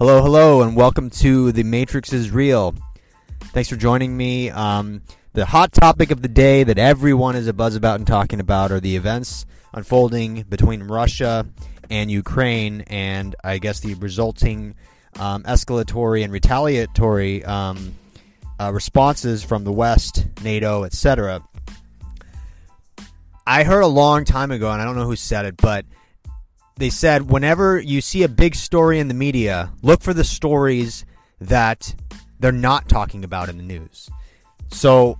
Hello, hello, and welcome to The Matrix is Real. Thanks for joining me. Um, the hot topic of the day that everyone is a buzz about and talking about are the events unfolding between Russia and Ukraine, and I guess the resulting um, escalatory and retaliatory um, uh, responses from the West, NATO, etc. I heard a long time ago, and I don't know who said it, but they said whenever you see a big story in the media, look for the stories that they're not talking about in the news. So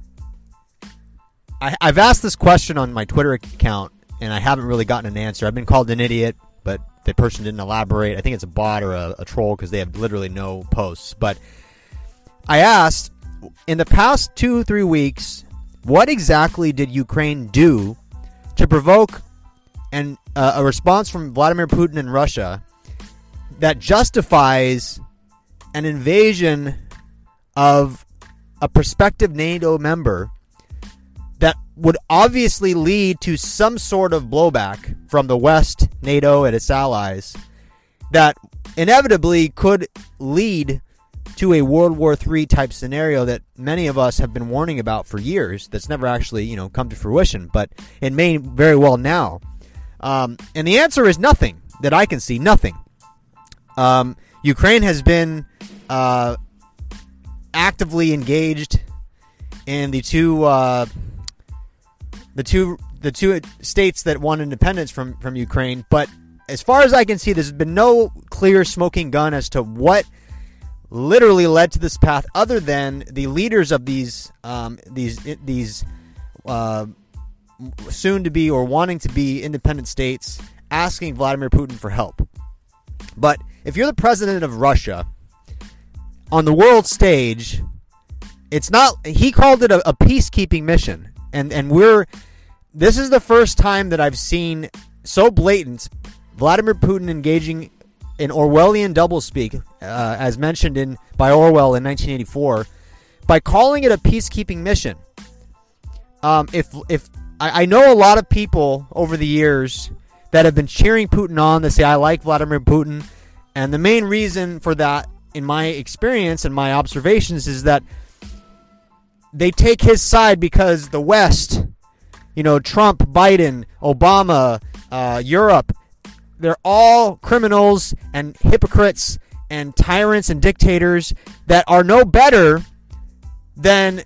I, have asked this question on my Twitter account, and I haven't really gotten an answer. I've been called an idiot, but the person didn't elaborate. I think it's a bot or a, a troll because they have literally no posts. But I asked in the past two, three weeks, what exactly did Ukraine do to provoke and uh, a response from Vladimir Putin in Russia that justifies an invasion of a prospective NATO member that would obviously lead to some sort of blowback from the West, NATO, and its allies that inevitably could lead to a World War III type scenario that many of us have been warning about for years that's never actually, you know, come to fruition, but it may very well now. Um, and the answer is nothing that I can see, nothing. Um, Ukraine has been uh, actively engaged in the two uh, the two the two states that won independence from from Ukraine. But as far as I can see, there's been no clear smoking gun as to what literally led to this path, other than the leaders of these um, these these uh, soon to be or wanting to be independent states asking Vladimir Putin for help. But if you're the president of Russia on the world stage, it's not. He called it a, a peacekeeping mission, and and we're. This is the first time that I've seen so blatant Vladimir Putin engaging in Orwellian doublespeak, uh, as mentioned in by Orwell in 1984, by calling it a peacekeeping mission. Um, if if I, I know a lot of people over the years that have been cheering Putin on, that say I like Vladimir Putin, and the main reason for that, in my experience and my observations, is that they take his side because the West, you know, Trump, Biden, Obama, uh, Europe, they're all criminals and hypocrites and tyrants and dictators that are no better than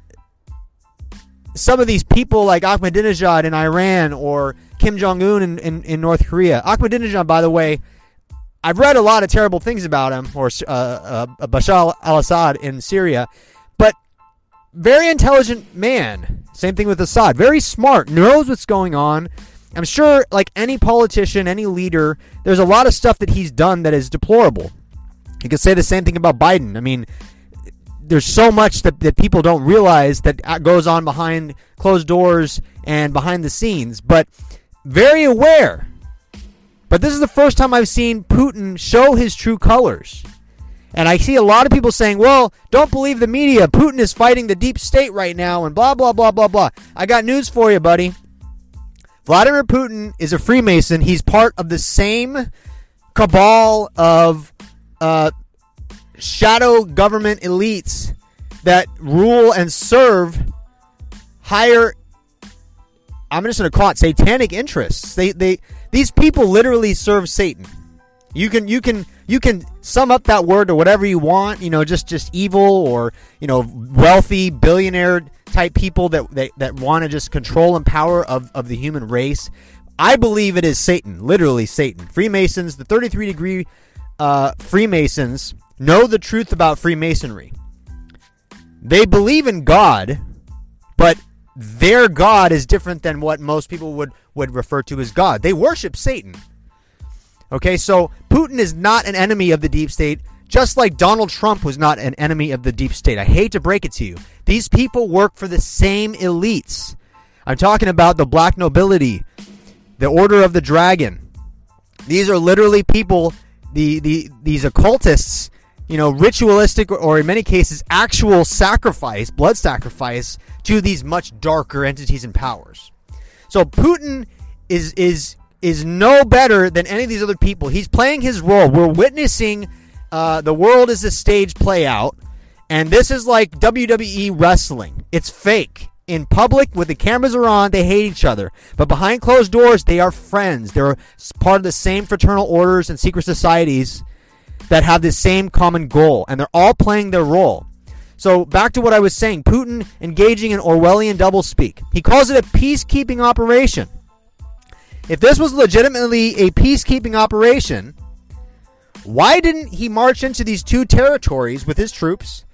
some of these people like Ahmadinejad in Iran or Kim Jong Un in, in, in, North Korea. Ahmadinejad, by the way, I've read a lot of terrible things about him, or uh, uh, Bashar al Assad in Syria, but very intelligent man. Same thing with Assad. Very smart, knows what's going on. I'm sure, like any politician, any leader, there's a lot of stuff that he's done that is deplorable. You could say the same thing about Biden. I mean, there's so much that, that people don't realize that goes on behind closed doors and behind the scenes, but very aware. But this is the first time I've seen Putin show his true colors. And I see a lot of people saying, well, don't believe the media. Putin is fighting the deep state right now, and blah, blah, blah, blah, blah. I got news for you, buddy. Vladimir Putin is a Freemason. He's part of the same cabal of uh, shadow government elites that rule and serve higher I'm just going to call it satanic interests. They they these people literally serve Satan. You can you can you can sum up that word to whatever you want, you know, just just evil or, you know, wealthy billionaire type people that that, that want to just control and power of, of the human race. I believe it is Satan, literally Satan. Freemasons, the 33 degree uh, Freemasons know the truth about Freemasonry. They believe in God, but their God is different than what most people would, would refer to as God. They worship Satan. Okay, so Putin is not an enemy of the deep state, just like Donald Trump was not an enemy of the deep state. I hate to break it to you. These people work for the same elites. I'm talking about the black nobility, the Order of the Dragon. These are literally people, the, the these occultists you know, ritualistic or in many cases actual sacrifice, blood sacrifice to these much darker entities and powers. So Putin is is is no better than any of these other people. He's playing his role. We're witnessing uh, the world is a stage play out, and this is like WWE wrestling. It's fake. In public, when the cameras are on, they hate each other. But behind closed doors, they are friends. They're part of the same fraternal orders and secret societies that have the same common goal, and they're all playing their role. So back to what I was saying, Putin engaging in Orwellian doublespeak. He calls it a peacekeeping operation. If this was legitimately a peacekeeping operation, why didn't he march into these two territories with his troops?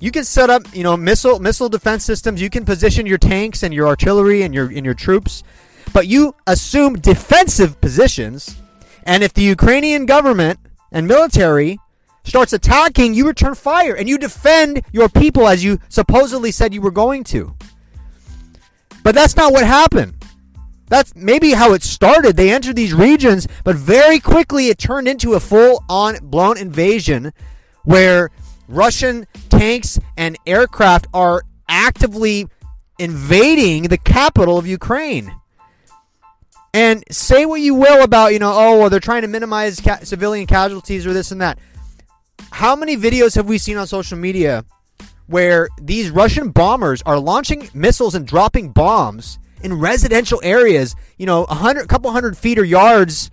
You can set up, you know, missile missile defense systems. You can position your tanks and your artillery and your and your troops, but you assume defensive positions. And if the Ukrainian government and military starts attacking, you return fire and you defend your people as you supposedly said you were going to. But that's not what happened. That's maybe how it started. They entered these regions, but very quickly it turned into a full on blown invasion where Russian tanks and aircraft are actively invading the capital of Ukraine. And say what you will about, you know, oh, well, they're trying to minimize ca- civilian casualties or this and that. How many videos have we seen on social media where these Russian bombers are launching missiles and dropping bombs in residential areas, you know, a hundred, couple hundred feet or yards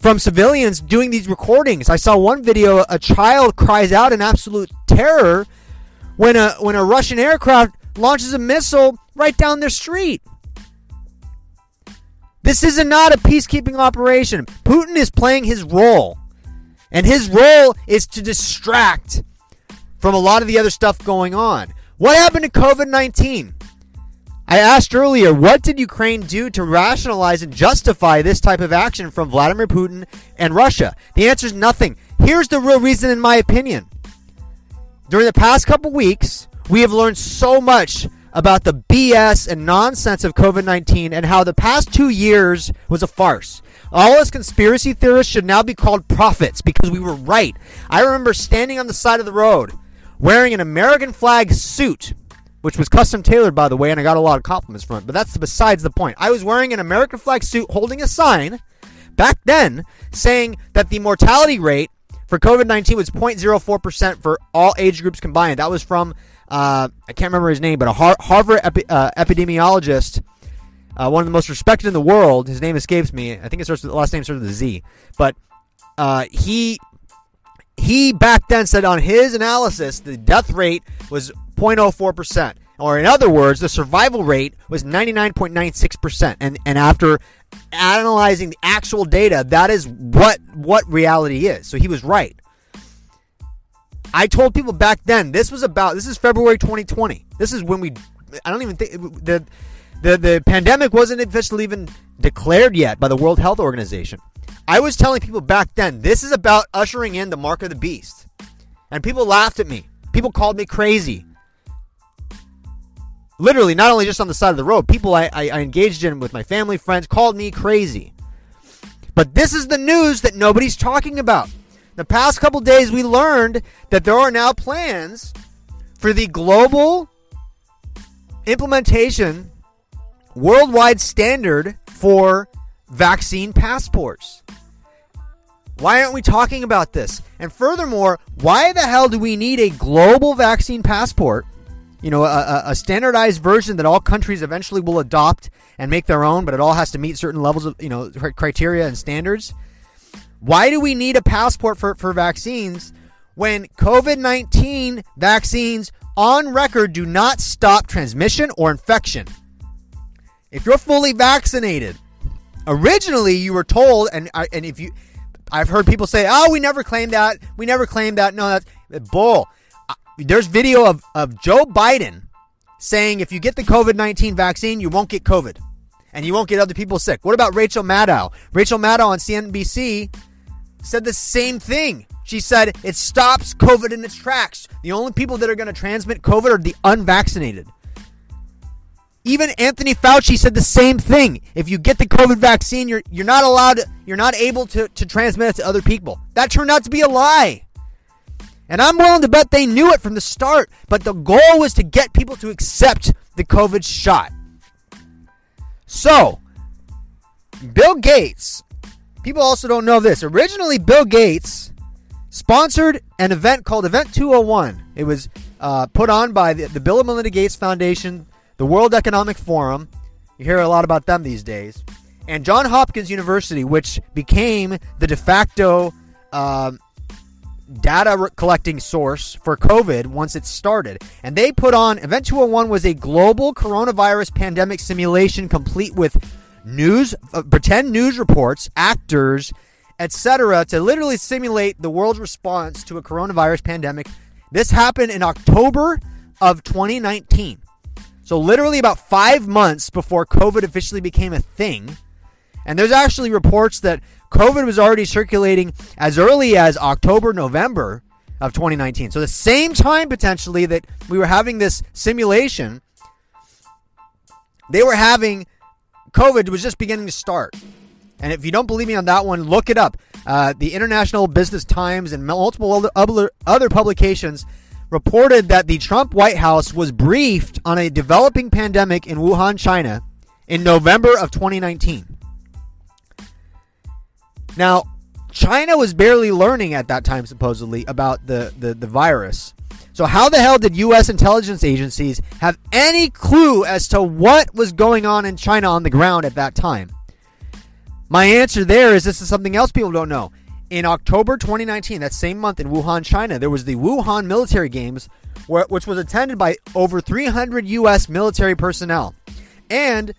from civilians doing these recordings. I saw one video, a child cries out in absolute terror when a when a Russian aircraft launches a missile right down their street. This is not a peacekeeping operation. Putin is playing his role. And his role is to distract from a lot of the other stuff going on. What happened to COVID 19? I asked earlier, what did Ukraine do to rationalize and justify this type of action from Vladimir Putin and Russia? The answer is nothing. Here's the real reason, in my opinion. During the past couple weeks, we have learned so much about the BS and nonsense of COVID 19 and how the past two years was a farce. All us conspiracy theorists should now be called prophets because we were right. I remember standing on the side of the road wearing an American flag suit which was custom tailored, by the way, and I got a lot of compliments from it. But that's besides the point. I was wearing an American flag suit holding a sign back then saying that the mortality rate for COVID 19 was 0.04% for all age groups combined. That was from, uh, I can't remember his name, but a Har- Harvard epi- uh, epidemiologist, uh, one of the most respected in the world. His name escapes me. I think it starts with, the last name starts with a Z. But uh, he he back then said on his analysis the death rate was 0.04%. Or in other words, the survival rate was 99.96%. And and after analyzing the actual data, that is what what reality is. So he was right. I told people back then this was about this is February 2020. This is when we I don't even think the the the pandemic wasn't officially even declared yet by the World Health Organization. I was telling people back then this is about ushering in the mark of the beast. And people laughed at me. People called me crazy literally not only just on the side of the road people I, I, I, engaged in with my family friends called me crazy but this is the news that nobody's talking about the past couple days we learned that there are now plans for the global implementation worldwide standard for vaccine passports why aren't we talking about this and furthermore why the hell do we need a global vaccine passport you know, a, a, standardized version that all countries eventually will adopt and make their own, but it all has to meet certain levels of, you know, criteria and standards. Why do we need a passport for, for vaccines when COVID 19 vaccines on record do not stop transmission or infection? If you're fully vaccinated, originally you were told, and, and if you, I've heard people say, oh, we never claimed that. We never claimed that. No, that's bull there's video of, of Joe Biden saying if you get the COVID 19 vaccine, you won't get COVID and you won't get other people sick. What about Rachel Maddow? Rachel Maddow on CNBC said the same thing. She said it stops COVID in its tracks. The only people that are going to transmit COVID are the unvaccinated. Even Anthony Fauci said the same thing. If you get the COVID vaccine, you're you're not allowed, you're not able to, to transmit it to other people. That turned out to be a lie. And I'm willing to bet they knew it from the start, but the goal was to get people to accept the COVID shot. So, Bill Gates, people also don't know this. Originally, Bill Gates sponsored an event called Event 201. It was uh, put on by the, the Bill and Melinda Gates Foundation, the World Economic Forum. You hear a lot about them these days. And John Hopkins University, which became the de facto uh, data collecting source for COVID once it started. And they put on Event 201 was a global coronavirus pandemic simulation complete with news, uh, pretend news reports, actors, etc., to literally simulate the world's response to a coronavirus pandemic. This happened in October of 2019. So, literally about five months before COVID officially became a thing. And there's actually reports that COVID was already circulating as early as October, November of 2019. So, the same time potentially that we were having this simulation, they were having COVID was just beginning to start. And if you don't believe me on that one, look it up. Uh, the International Business Times and multiple other, other publications reported that the Trump White House was briefed on a developing pandemic in Wuhan, China in November of 2019. Now, China was barely learning at that time, supposedly, about the, the, the virus. So, how the hell did U.S. intelligence agencies have any clue as to what was going on in China on the ground at that time? My answer there is this is something else people don't know. In October 2019, that same month in Wuhan, China, there was the Wuhan Military Games, which was attended by over 300 U.S. military personnel. And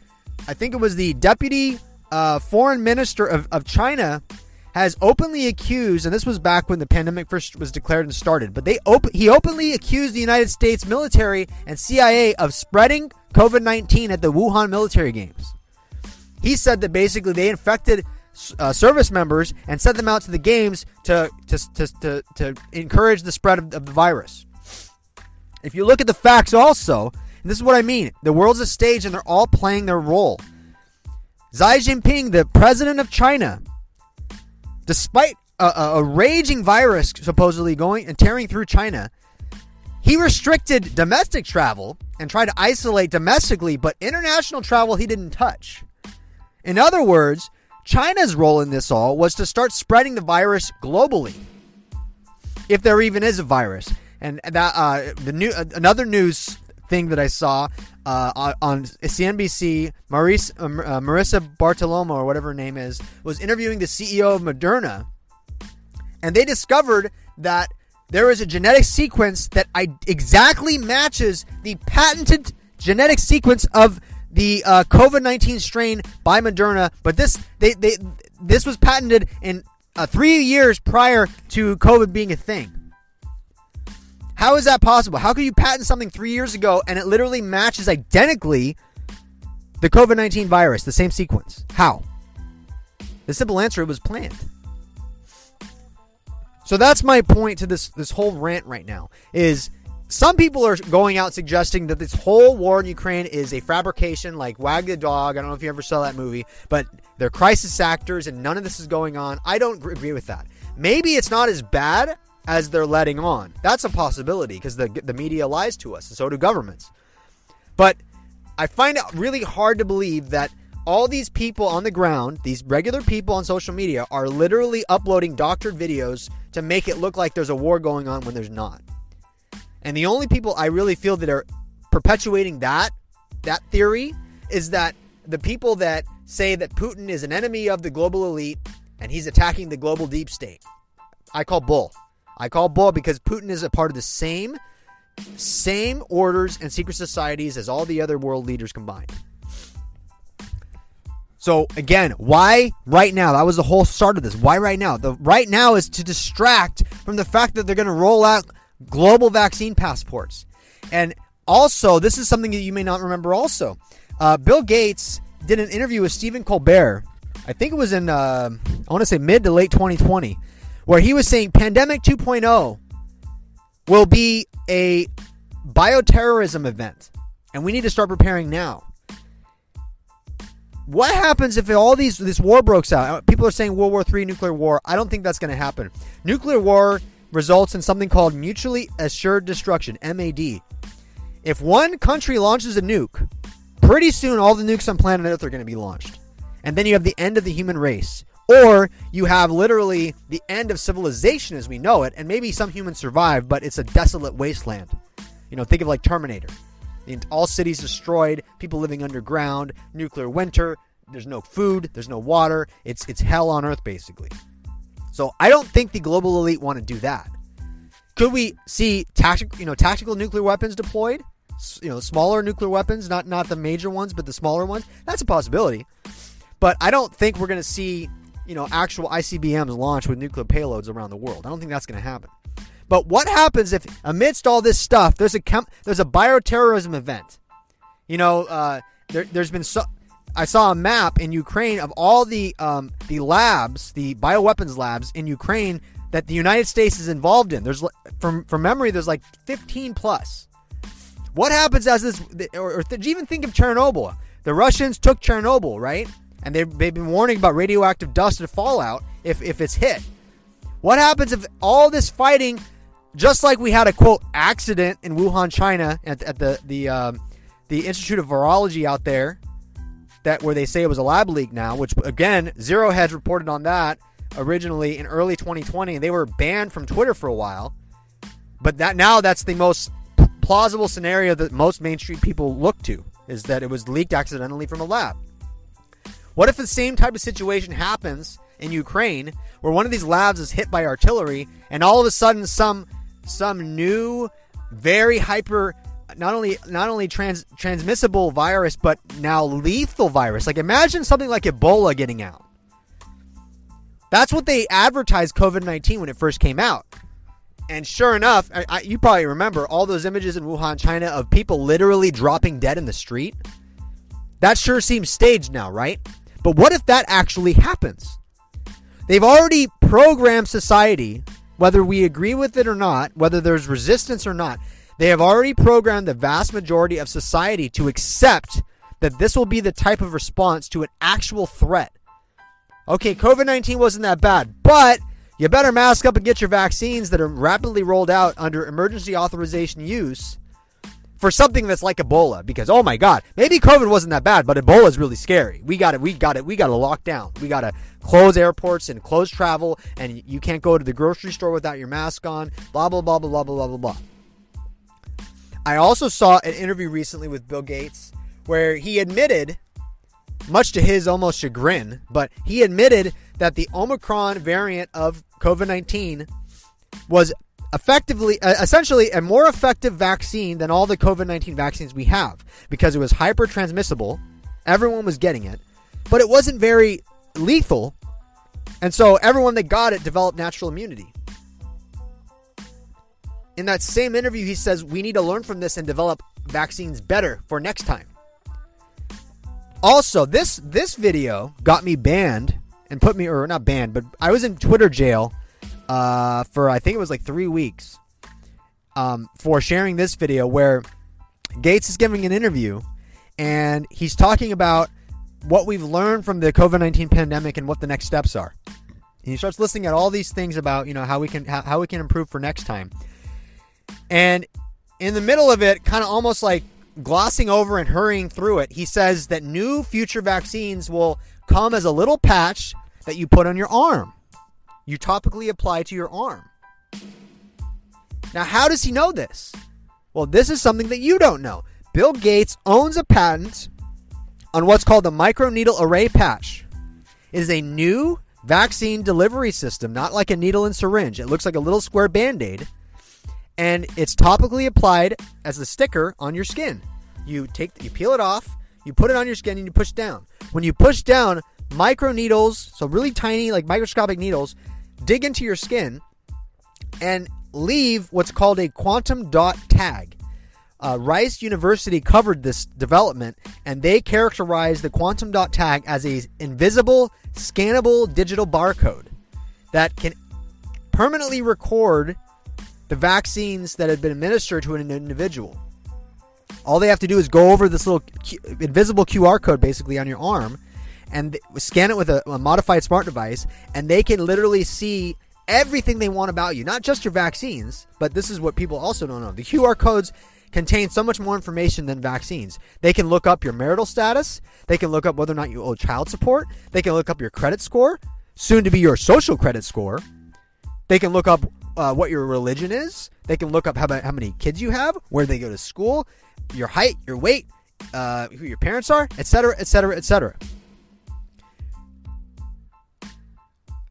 I think it was the deputy uh, foreign minister of, of China has openly accused, and this was back when the pandemic first was declared and started, but they op- he openly accused the United States military and CIA of spreading COVID 19 at the Wuhan military games. He said that basically they infected uh, service members and sent them out to the games to, to, to, to, to encourage the spread of, of the virus. If you look at the facts also, and this is what I mean the world's a stage and they're all playing their role. Xi Jinping, the president of China, despite a, a, raging virus supposedly going and tearing through China, he restricted domestic travel and tried to isolate domestically, but international travel he didn't touch. In other words, China's role in this all was to start spreading the virus globally, if there even is a virus. And that uh, the new uh, another news thing that I saw uh, on CNBC, Maurice, uh, uh, Marissa Bartiromo, or whatever her name is, was interviewing the CEO of Moderna, and they discovered that there is a genetic sequence that I, exactly matches the patented genetic sequence of the uh, COVID nineteen strain by Moderna. But this they, they this was patented in uh, three years prior to COVID being a thing. How is that possible? How could you patent something three years ago and it literally matches identically the COVID 19 virus, the same sequence? How? The simple answer it was planned. So that's my point to this this whole rant right now is some people are going out suggesting that this whole war in Ukraine is a fabrication like Wag the Dog. I don't know if you ever saw that movie, but they're crisis actors and none of this is going on. I don't agree with that. Maybe it's not as bad as they're letting on. That's a possibility because the, the media lies to us, and so do governments. But I find it really hard to believe that all these people on the ground, these regular people on social media, are literally uploading doctored videos to make it look like there's a war going on when there's not. And the only people I really feel that are perpetuating that that theory is that the people that say that Putin is an enemy of the global elite and he's attacking the global deep state. I call bull. I call bull because Putin is a part of the same same orders and secret societies as all the other world leaders combined. So again, why right now? That was the whole start of this. Why right now? The right now is to distract from the fact that they're going to roll out global vaccine passports. And also, this is something that you may not remember. Also, uh, Bill Gates did an interview with Stephen Colbert. I think it was in uh, I want to say mid to late 2020 where he was saying Pandemic 2.0 will be a bioterrorism event, and we need to start preparing now. What happens if all these this war breaks out? Uh, people are saying World War III, nuclear war. I don't think that's going to happen. Nuclear war results in something called mutually assured destruction (MAD). If one country launches a nuke, pretty soon all the nukes on planet Earth are going to be launched, and then you have the end of the human race or you have literally the end of civilization as we know it, and maybe some humans survive, but it's a desolate wasteland. You know, think of like Terminator. All cities destroyed, people living underground, nuclear winter. There's no food, there's no water. It's it's hell on earth basically. So I don't think the global elite want to do that. Could we see tactical, you know, tactical nuclear weapons deployed? You know, smaller nuclear weapons, not not the major ones, but the smaller ones. That's a possibility. But I don't think we're going to see, you know, actual ICBMs launched with nuclear payloads around the world. I don't think that's going to happen. But what happens if, amidst all this stuff, there's a chem- there's a bioterrorism event? You know, uh, there, has been so. I saw a map in Ukraine of all the um, the labs, the bioweapons labs in Ukraine that the United States is involved in. There's from from memory, there's like 15 plus. What happens as this, or, or th- even think of Chernobyl? The Russians took Chernobyl, right? And they've, they've been warning about radioactive dust and fallout if, if it's hit. What happens if all this fighting, just like we had a quote accident in Wuhan, China, at, at the the um, the Institute of Virology out there, that where they say it was a lab leak now, which again, Zero Hedge reported on that originally in early 2020, and they were banned from Twitter for a while. But that now that's the most plausible scenario that most mainstream people look to is that it was leaked accidentally from a lab. What if the same type of situation happens in Ukraine where one of these labs is hit by artillery and all of a sudden some some new very hyper not only not only trans, transmissible virus but now lethal virus. Like imagine something like Ebola getting out. That's what they advertised COVID-19 when it first came out. And sure enough, I, I, you probably remember all those images in Wuhan, China of people literally dropping dead in the street. That sure seems staged now, right? But what if that actually happens? They've already programmed society, whether we agree with it or not, whether there's resistance or not, they have already programmed the vast majority of society to accept that this will be the type of response to an actual threat. Okay, COVID 19 wasn't that bad, but you better mask up and get your vaccines that are rapidly rolled out under emergency authorization use for something that's like Ebola because oh my god, maybe COVID wasn't that bad, but Ebola is really scary. We got it. We got it. We got to lock down. We got to close airports and close travel, and you can't go to the grocery store without your mask on. Blah blah blah blah blah blah blah blah. I also saw an interview recently with Bill Gates where he admitted, much to his almost chagrin, but he admitted that the Omicron variant of COVID 19 was effectively, uh, essentially, a more effective vaccine than all the COVID 19 vaccines we have because it was hyper transmissible. Everyone was getting it, but it wasn't very lethal. And so everyone that got it developed natural immunity. In that same interview, he says we need to learn from this and develop vaccines better for next time. Also, this this video got me banned and put me, or not banned, but I was in Twitter jail uh, for I think it was like three weeks um, for sharing this video where Gates is giving an interview and he's talking about what we've learned from the COVID nineteen pandemic and what the next steps are. And he starts listing out all these things about you know how we can how, how we can improve for next time. And in the middle of it, kind of almost like glossing over and hurrying through it, he says that new future vaccines will come as a little patch that you put on your arm you topically apply to your arm. Now, how does he know this? Well, this is something that you don't know. Bill Gates owns a patent on what's called the microneedle array patch. It is a new vaccine delivery system, not like a needle and syringe. It looks like a little square band aid, and it's topically applied as a sticker on your skin. You take, you peel it off, you put it on your skin, and you push down. When you push down, micro needles, so really tiny, like microscopic needles, dig into your skin and leave what's called a quantum dot tag. Uh, Rice University covered this development, and they characterized the quantum dot tag as a invisible, scannable digital barcode that can permanently record the vaccines that have been administered to an individual. All they have to do is go over this little Q- invisible QR code basically on your arm, and scan it with a, a modified smart device, and they can literally see everything they want about you, not just your vaccines, but this is what people also don't know. The QR codes contain so much more information than vaccines. They can look up your marital status, they can look up whether or not you owe child support, they can look up your credit score, soon to be your social credit score. They can look up uh, what your religion is. They can look up how, how many kids you have, where they go to school, your height, your weight, uh, who your parents are, etc., etc., etc.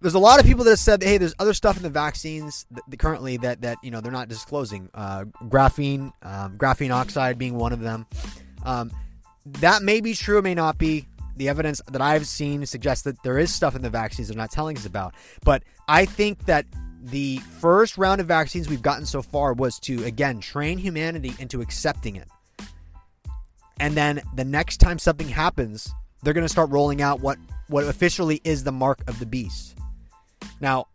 There's a lot of people that have said, "Hey, there's other stuff in the vaccines that, currently that that you know they're not disclosing. Uh, graphene, um, graphene oxide being one of them. Um, that may be true, may not be. The evidence that I've seen suggests that there is stuff in the vaccines they're not telling us about. But I think that the first round of vaccines we've gotten so far was to again train humanity into accepting it. And then the next time something happens, they're going to start rolling out what what officially is the mark of the beast. Now,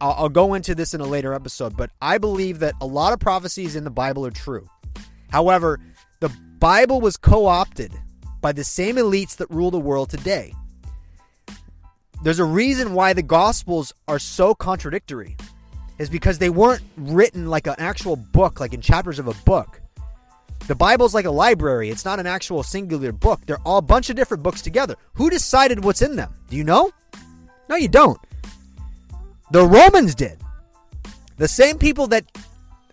I'll, go into this in a later episode, but I believe that a lot of prophecies in the Bible are true. However, the Bible was co opted by the same elites that rule the world today. There's a reason why the Gospels are so contradictory, is because they weren't written like an actual book, like in chapters of a book. The Bible's like a library. It's not an actual singular book. They're all a bunch of different books together. Who decided what's in them? Do you know? No, you don't. The Romans did. The same people that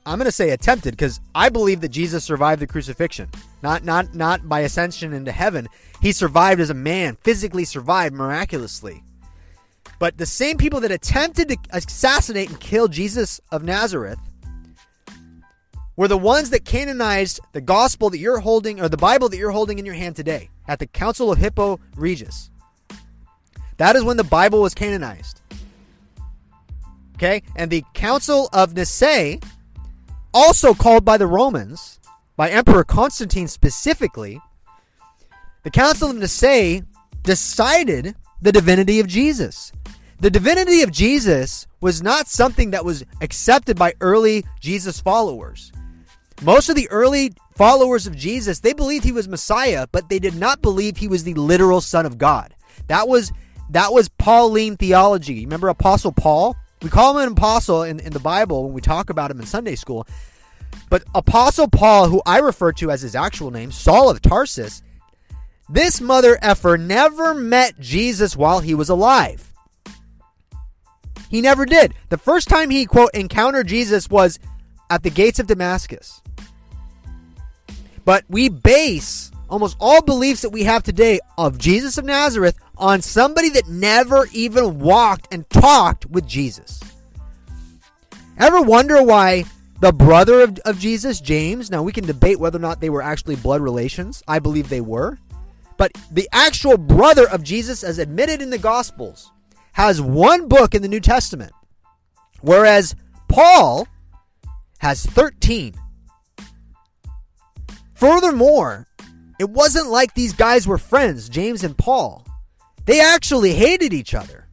I'm going to say attempted because I believe that Jesus survived the crucifixion. Not not not by ascension into heaven. He survived as a man, physically survived miraculously. But the same people that attempted to assassinate and kill Jesus of Nazareth were the ones that canonized the gospel that you're holding or the Bible that you're holding in your hand today at the Council of Hippo Regius. That is when the Bible was canonized. Okay? And the Council of Nicaea, also called by the Romans, by Emperor Constantine specifically, the Council of Nicaea decided the divinity of Jesus. The divinity of Jesus was not something that was accepted by early Jesus followers. Most of the early followers of Jesus, they believed he was Messiah, but they did not believe he was the literal son of God. That was that was Pauline theology. Remember Apostle Paul? We call him an apostle in, in the Bible when we talk about him in Sunday school. But Apostle Paul, who I refer to as his actual name, Saul of Tarsus, this mother effer never met Jesus while he was alive. He never did. The first time he, quote, encountered Jesus was at the gates of Damascus. But we base almost all beliefs that we have today of Jesus of Nazareth on somebody that never even walked and talked with Jesus. Ever wonder why the brother of, of Jesus, James, now we can debate whether or not they were actually blood relations. I believe they were. But the actual brother of Jesus, as admitted in the Gospels, has one book in the New Testament, whereas Paul has 13. Furthermore, it wasn't like these guys were friends, James and Paul. They actually hated each other.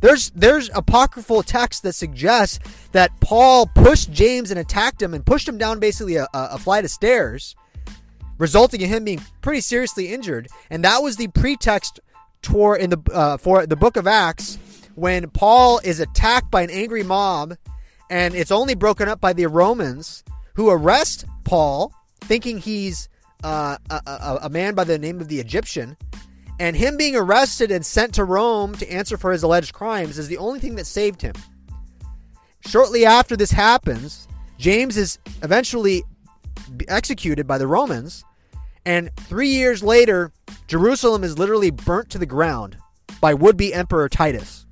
There's there's apocryphal text that suggests that Paul pushed James and attacked him and pushed him down basically a, a flight of stairs, resulting in him being pretty seriously injured. And that was the pretext for in the uh, for the book of Acts when Paul is attacked by an angry mob, and it's only broken up by the Romans who arrest Paul, thinking he's uh, a, a, a man by the name of the Egyptian and him being arrested and sent to Rome to answer for his alleged crimes is the only thing that saved him. Shortly after this happens, James is eventually executed by the Romans, and three years later, Jerusalem is literally burnt to the ground by would be Emperor Titus.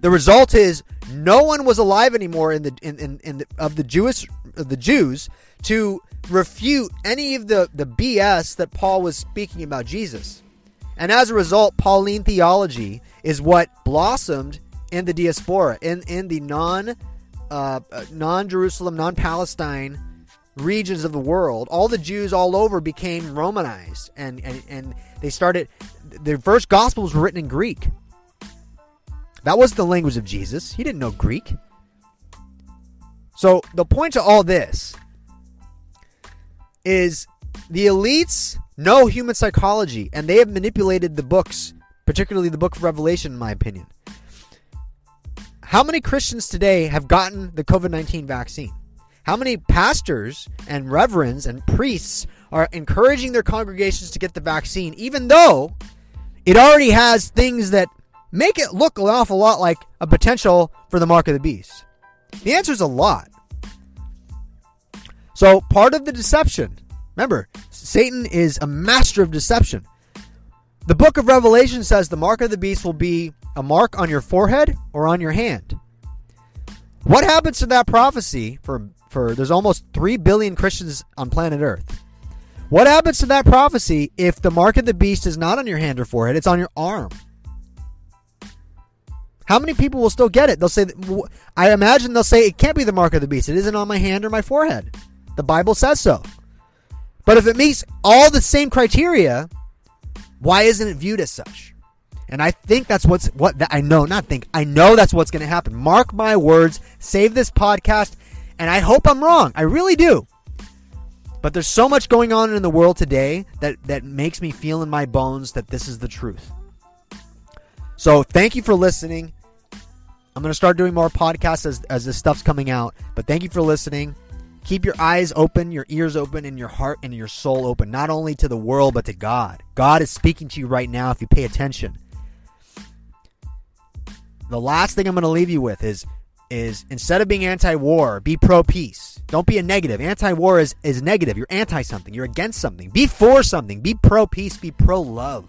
The result is no one was alive anymore in the in, in, in the, of the Jewish of the Jews to refute any of the, the BS that Paul was speaking about Jesus. And as a result, Pauline theology is what blossomed in the diaspora, in, in the non uh, non Jerusalem, non Palestine regions of the world. All the Jews all over became Romanized, and, and, and they started. The first Gospels were written in Greek. That was the language of Jesus. He didn't know Greek. So the point to all this is the elites know human psychology and they have manipulated the books, particularly the book of Revelation, in my opinion. How many Christians today have gotten the COVID 19 vaccine? How many pastors and reverends and priests are encouraging their congregations to get the vaccine, even though it already has things that make it look an awful lot like a potential for the mark of the beast? The answer is a lot. So, part of the deception, remember, Satan is a master of deception. The book of Revelation says the mark of the beast will be a mark on your forehead or on your hand. What happens to that prophecy for, for there's almost 3 billion Christians on planet Earth? What happens to that prophecy if the mark of the beast is not on your hand or forehead, it's on your arm? How many people will still get it? They'll say, I imagine they'll say, it can't be the mark of the beast. It isn't on my hand or my forehead. The Bible says so. But if it meets all the same criteria, why isn't it viewed as such? And I think that's what's what I know, not think, I know that's what's going to happen. Mark my words, save this podcast, and I hope I'm wrong. I really do. But there's so much going on in the world today that that makes me feel in my bones that this is the truth. So, thank you for listening. I'm going to start doing more podcasts as, as this stuff's coming out. But thank you for listening. Keep your eyes open, your ears open, and your heart and your soul open, not only to the world, but to God. God is speaking to you right now if you pay attention. The last thing I'm going to leave you with is is instead of being anti-war, be pro-peace. Don't be a negative. Anti-war is, is negative. You're anti something. You're against something. Be for something. Be pro-peace. Be pro-love.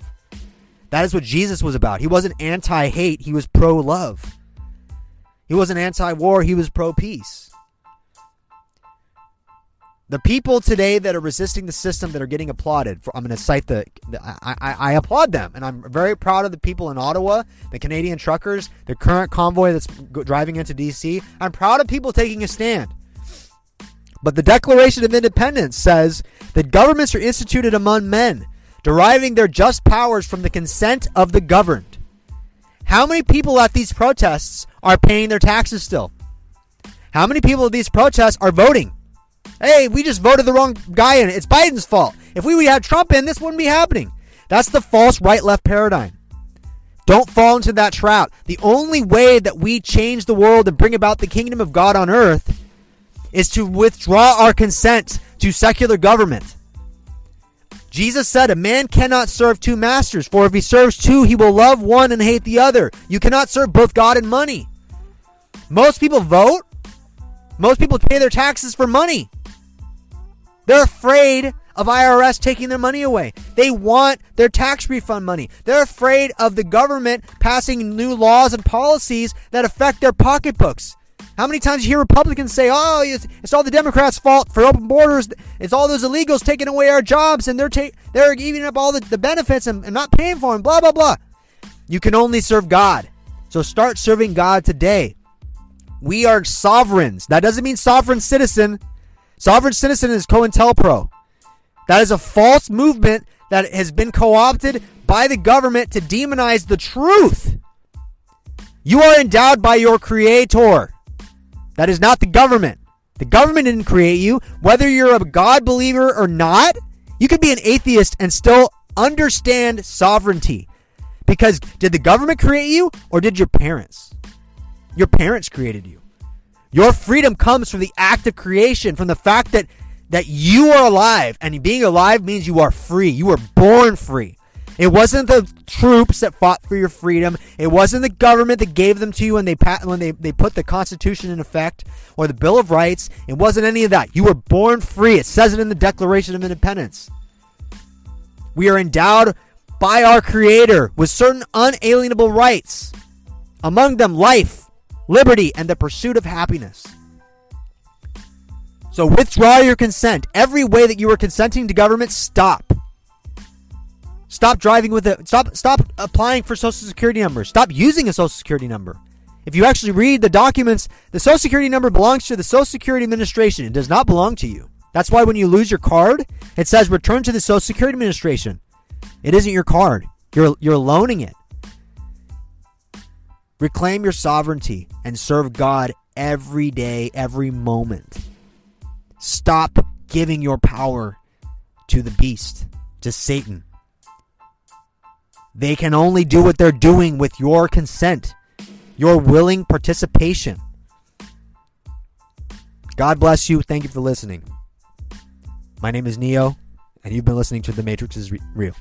That is what Jesus was about. He wasn't anti-hate. He was pro-love. He wasn't anti war, he was pro peace. The people today that are resisting the system that are getting applauded, for, I'm going to cite the, the I, I, I, applaud them, and I'm very proud of the people in Ottawa, the Canadian truckers, the current convoy that's driving into D.C. I'm proud of people taking a stand. But the Declaration of Independence says that governments are instituted among men, deriving their just powers from the consent of the governed. How many people at these protests are paying their taxes still? How many people at these protests are voting? Hey, we just voted the wrong guy in. It's Biden's fault. If we had Trump in, this wouldn't be happening. That's the false right left paradigm. Don't fall into that trap. The only way that we change the world and bring about the kingdom of God on earth is to withdraw our consent to secular government. Jesus said, A man cannot serve two masters, for if he serves two, he will love one and hate the other. You cannot serve both God and money. Most people vote, most people pay their taxes for money. They're afraid of IRS taking their money away. They want their tax refund money. They're afraid of the government passing new laws and policies that affect their pocketbooks. How many times you hear Republicans say, "Oh, it's, it's all the Democrats' fault for open borders. It's all those illegals taking away our jobs, and they're ta- they're eating up all the, the benefits and, and not paying for them." Blah blah blah. You can only serve God, so start serving God today. We are sovereigns. That doesn't mean sovereign citizen. Sovereign citizen is COINTELPRO. That is a false movement that has been co-opted by the government to demonize the truth. You are endowed by your creator. That is not the government. The government didn't create you. Whether you're a God believer or not, you could be an atheist and still understand sovereignty. Because did the government create you or did your parents? Your parents created you. Your freedom comes from the act of creation, from the fact that that you are alive, and being alive means you are free. You were born free. It wasn't the troops that fought for your freedom. It wasn't the government that gave them to you when they when they, they put the Constitution in effect or the Bill of Rights. It wasn't any of that. You were born free. It says it in the Declaration of Independence. We are endowed by our Creator with certain unalienable rights, among them life, liberty, and the pursuit of happiness. So withdraw your consent. Every way that you are consenting to government, stop. Stop driving with it. Stop stop applying for social security numbers. Stop using a social security number. If you actually read the documents, the social security number belongs to the Social Security Administration. It does not belong to you. That's why when you lose your card, it says return to the Social Security Administration. It isn't your card. You're you're loaning it. Reclaim your sovereignty and serve God every day, every moment. Stop giving your power to the beast, to Satan. They can only do what they're doing with your consent, your willing participation. God bless you. Thank you for listening. My name is Neo, and you've been listening to The Matrix is Real.